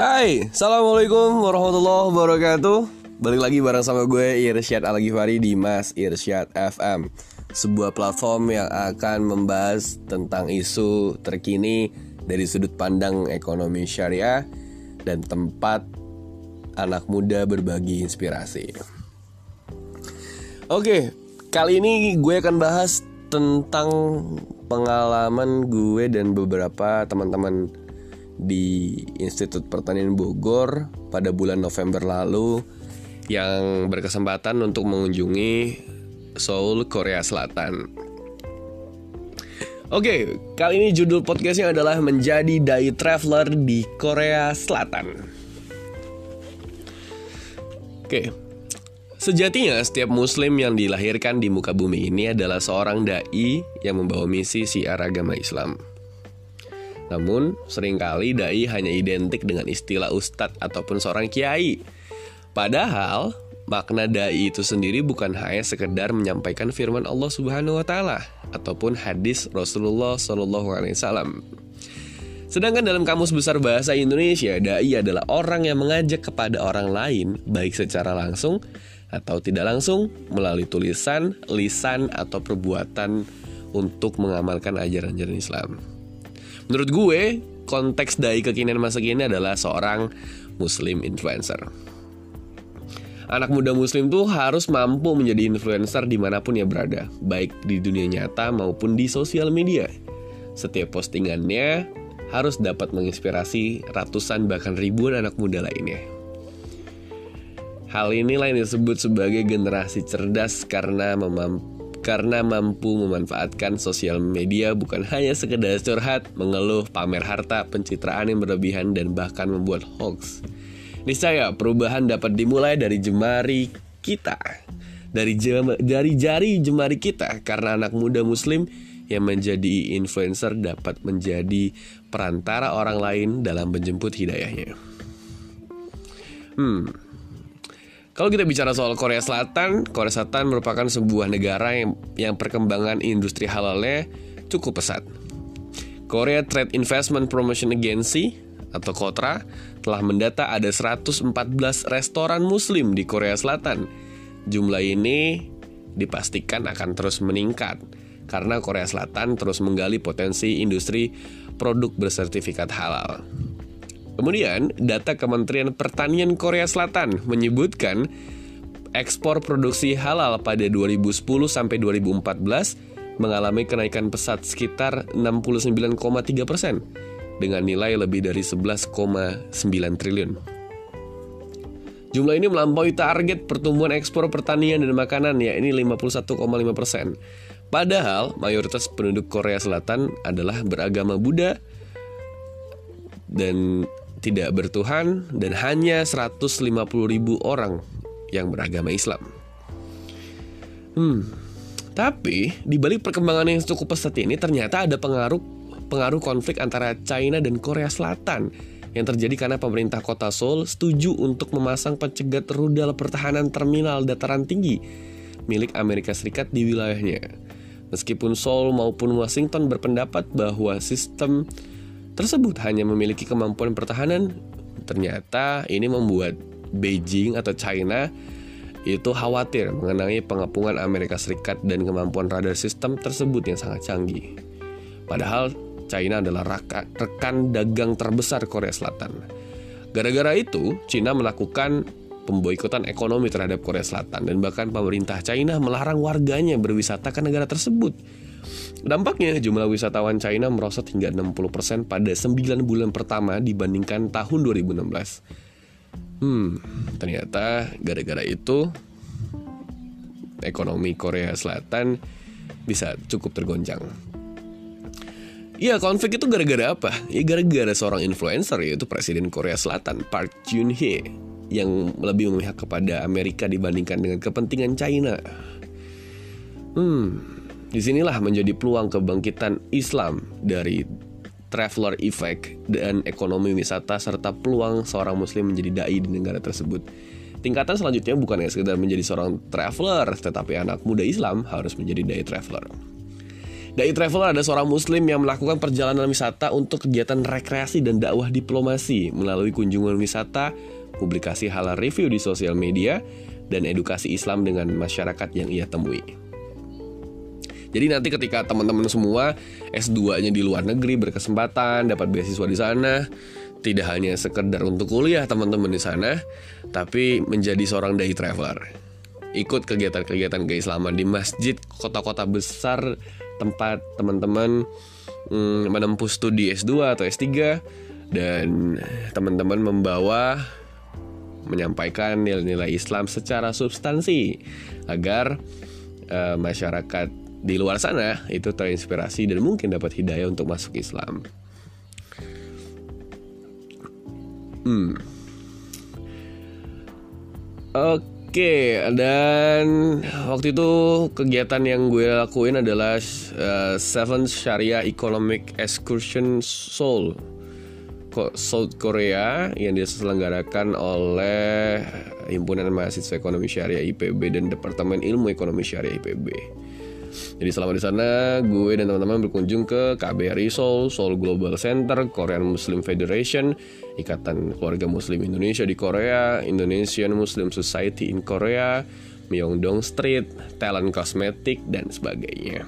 Hai, Assalamualaikum warahmatullahi wabarakatuh. Balik lagi bareng sama gue Irsyad Al-Ghifari di Mas Irsyad FM Sebuah platform yang akan membahas tentang isu terkini Dari sudut pandang ekonomi syariah Dan tempat anak muda berbagi inspirasi. Oke, kali ini gue akan bahas tentang pengalaman gue dan beberapa teman-teman di Institut Pertanian Bogor pada bulan November lalu yang berkesempatan untuk mengunjungi Seoul, Korea Selatan. Oke, kali ini judul podcastnya adalah menjadi dai traveler di Korea Selatan. Oke, sejatinya setiap Muslim yang dilahirkan di muka bumi ini adalah seorang dai yang membawa misi siar agama Islam. Namun, sering kali dai hanya identik dengan istilah ustadz ataupun seorang kiai. Padahal, makna dai itu sendiri bukan hanya sekedar menyampaikan firman Allah Subhanahu wa taala ataupun hadis Rasulullah Shallallahu alaihi wasallam. Sedangkan dalam kamus besar bahasa Indonesia, dai adalah orang yang mengajak kepada orang lain baik secara langsung atau tidak langsung melalui tulisan, lisan atau perbuatan untuk mengamalkan ajaran-ajaran Islam. Menurut gue, konteks dai kekinian masa kini adalah seorang muslim influencer. Anak muda muslim tuh harus mampu menjadi influencer di mana pun ia berada, baik di dunia nyata maupun di sosial media. Setiap postingannya harus dapat menginspirasi ratusan bahkan ribuan anak muda lainnya. Hal inilah yang disebut sebagai generasi cerdas karena memampu karena mampu memanfaatkan sosial media bukan hanya sekedar curhat, mengeluh, pamer harta, pencitraan yang berlebihan, dan bahkan membuat hoax. Niscaya perubahan dapat dimulai dari jemari kita, dari jem, dari jari jemari kita, karena anak muda Muslim yang menjadi influencer dapat menjadi perantara orang lain dalam menjemput hidayahnya. Hmm, kalau kita bicara soal Korea Selatan, Korea Selatan merupakan sebuah negara yang, yang perkembangan industri halalnya cukup pesat. Korea Trade Investment Promotion Agency atau KOTRA telah mendata ada 114 restoran muslim di Korea Selatan. Jumlah ini dipastikan akan terus meningkat karena Korea Selatan terus menggali potensi industri produk bersertifikat halal. Kemudian, data Kementerian Pertanian Korea Selatan menyebutkan ekspor produksi halal pada 2010 sampai 2014 mengalami kenaikan pesat sekitar 69,3 persen dengan nilai lebih dari 11,9 triliun. Jumlah ini melampaui target pertumbuhan ekspor pertanian dan makanan yakni 51,5 persen. Padahal mayoritas penduduk Korea Selatan adalah beragama Buddha dan tidak bertuhan dan hanya 150 ribu orang yang beragama Islam. Hmm, tapi di balik perkembangan yang cukup pesat ini ternyata ada pengaruh pengaruh konflik antara China dan Korea Selatan yang terjadi karena pemerintah kota Seoul setuju untuk memasang pencegat rudal pertahanan terminal dataran tinggi milik Amerika Serikat di wilayahnya. Meskipun Seoul maupun Washington berpendapat bahwa sistem tersebut hanya memiliki kemampuan pertahanan, ternyata ini membuat Beijing atau China itu khawatir mengenai pengepungan Amerika Serikat dan kemampuan radar sistem tersebut yang sangat canggih. Padahal China adalah rekan dagang terbesar Korea Selatan. Gara-gara itu, China melakukan pemboikotan ekonomi terhadap Korea Selatan dan bahkan pemerintah China melarang warganya berwisata ke negara tersebut Dampaknya, jumlah wisatawan China merosot hingga 60% pada 9 bulan pertama dibandingkan tahun 2016. Hmm, ternyata gara-gara itu ekonomi Korea Selatan bisa cukup tergoncang. Iya, konflik itu gara-gara apa? Ya gara-gara seorang influencer yaitu Presiden Korea Selatan Park Geun-hye yang lebih memihak kepada Amerika dibandingkan dengan kepentingan China. Hmm, Di sinilah menjadi peluang kebangkitan Islam dari traveler effect dan ekonomi wisata serta peluang seorang muslim menjadi dai di negara tersebut. Tingkatan selanjutnya bukan hanya sekedar menjadi seorang traveler, tetapi anak muda Islam harus menjadi dai traveler. Dai traveler adalah seorang muslim yang melakukan perjalanan wisata untuk kegiatan rekreasi dan dakwah diplomasi melalui kunjungan wisata, publikasi halal review di sosial media, dan edukasi Islam dengan masyarakat yang ia temui. Jadi nanti ketika teman-teman semua S2-nya di luar negeri berkesempatan dapat beasiswa di sana, tidak hanya sekedar untuk kuliah teman-teman di sana, tapi menjadi seorang day traveler. Ikut kegiatan-kegiatan keislaman di masjid kota-kota besar tempat teman-teman hmm, menempuh studi S2 atau S3 dan teman-teman membawa menyampaikan nilai-nilai Islam secara substansi agar uh, masyarakat di luar sana itu terinspirasi dan mungkin dapat hidayah untuk masuk Islam. Hmm. Oke. Oke, dan waktu itu kegiatan yang gue lakuin adalah uh, Seven Sharia Economic Excursion Seoul, South Korea yang diselenggarakan oleh Himpunan Mahasiswa Ekonomi Syariah IPB dan Departemen Ilmu Ekonomi Syariah IPB. Jadi selama di sana gue dan teman-teman berkunjung ke KBRI Seoul, Seoul Global Center, Korean Muslim Federation, Ikatan Keluarga Muslim Indonesia di Korea, Indonesian Muslim Society in Korea, Myeongdong Street, Talent Cosmetic dan sebagainya.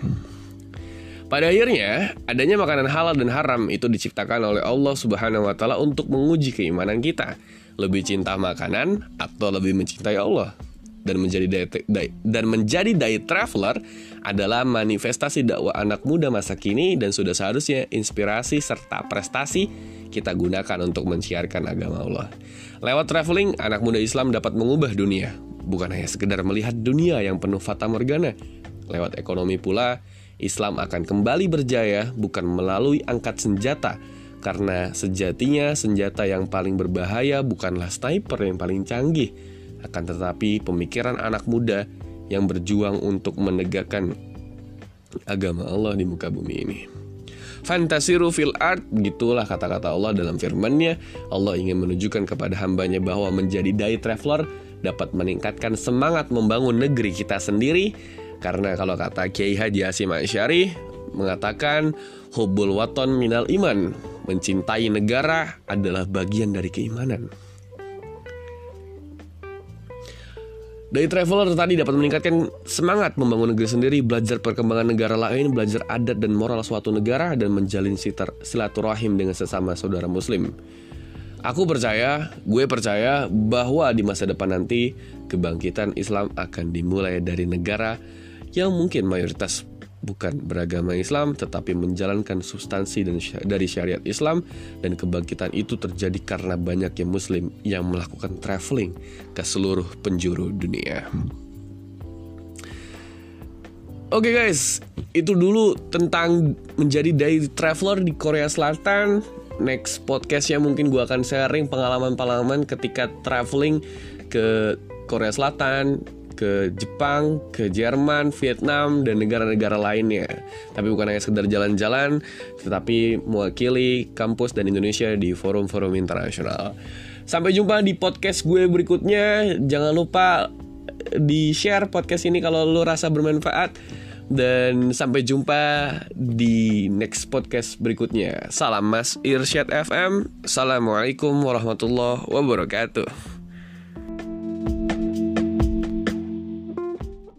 Pada akhirnya, adanya makanan halal dan haram itu diciptakan oleh Allah Subhanahu wa taala untuk menguji keimanan kita. Lebih cinta makanan atau lebih mencintai Allah? dan menjadi daya, dan menjadi daya traveler adalah manifestasi dakwah anak muda masa kini dan sudah seharusnya inspirasi serta prestasi kita gunakan untuk menciarkan agama Allah. Lewat traveling, anak muda Islam dapat mengubah dunia, bukan hanya sekedar melihat dunia yang penuh fata morgana. Lewat ekonomi pula, Islam akan kembali berjaya bukan melalui angkat senjata, karena sejatinya senjata yang paling berbahaya bukanlah sniper yang paling canggih, akan tetapi pemikiran anak muda yang berjuang untuk menegakkan agama Allah di muka bumi ini. Fantasiru fil art, gitulah kata-kata Allah dalam firman-Nya. Allah ingin menunjukkan kepada hambanya bahwa menjadi day traveler dapat meningkatkan semangat membangun negeri kita sendiri. Karena kalau kata Kiai Haji Hasim Asyari mengatakan hubul waton minal iman, mencintai negara adalah bagian dari keimanan. Dari traveler tadi dapat meningkatkan semangat membangun negeri sendiri, belajar perkembangan negara lain, belajar adat dan moral suatu negara, dan menjalin silaturahim dengan sesama saudara muslim. Aku percaya, gue percaya bahwa di masa depan nanti kebangkitan Islam akan dimulai dari negara yang mungkin mayoritas bukan beragama Islam tetapi menjalankan substansi dan dari syariat Islam dan kebangkitan itu terjadi karena banyaknya muslim yang melakukan traveling ke seluruh penjuru dunia. Oke okay guys, itu dulu tentang menjadi day traveler di Korea Selatan. Next podcastnya mungkin gue akan sharing pengalaman-pengalaman ketika traveling ke Korea Selatan, ke Jepang, ke Jerman, Vietnam, dan negara-negara lainnya. Tapi bukan hanya sekedar jalan-jalan, tetapi mewakili kampus dan Indonesia di forum-forum internasional. Sampai jumpa di podcast gue berikutnya. Jangan lupa di share podcast ini kalau lo rasa bermanfaat. Dan sampai jumpa di next podcast berikutnya. Salam Mas Irsyad FM. Assalamualaikum warahmatullahi wabarakatuh.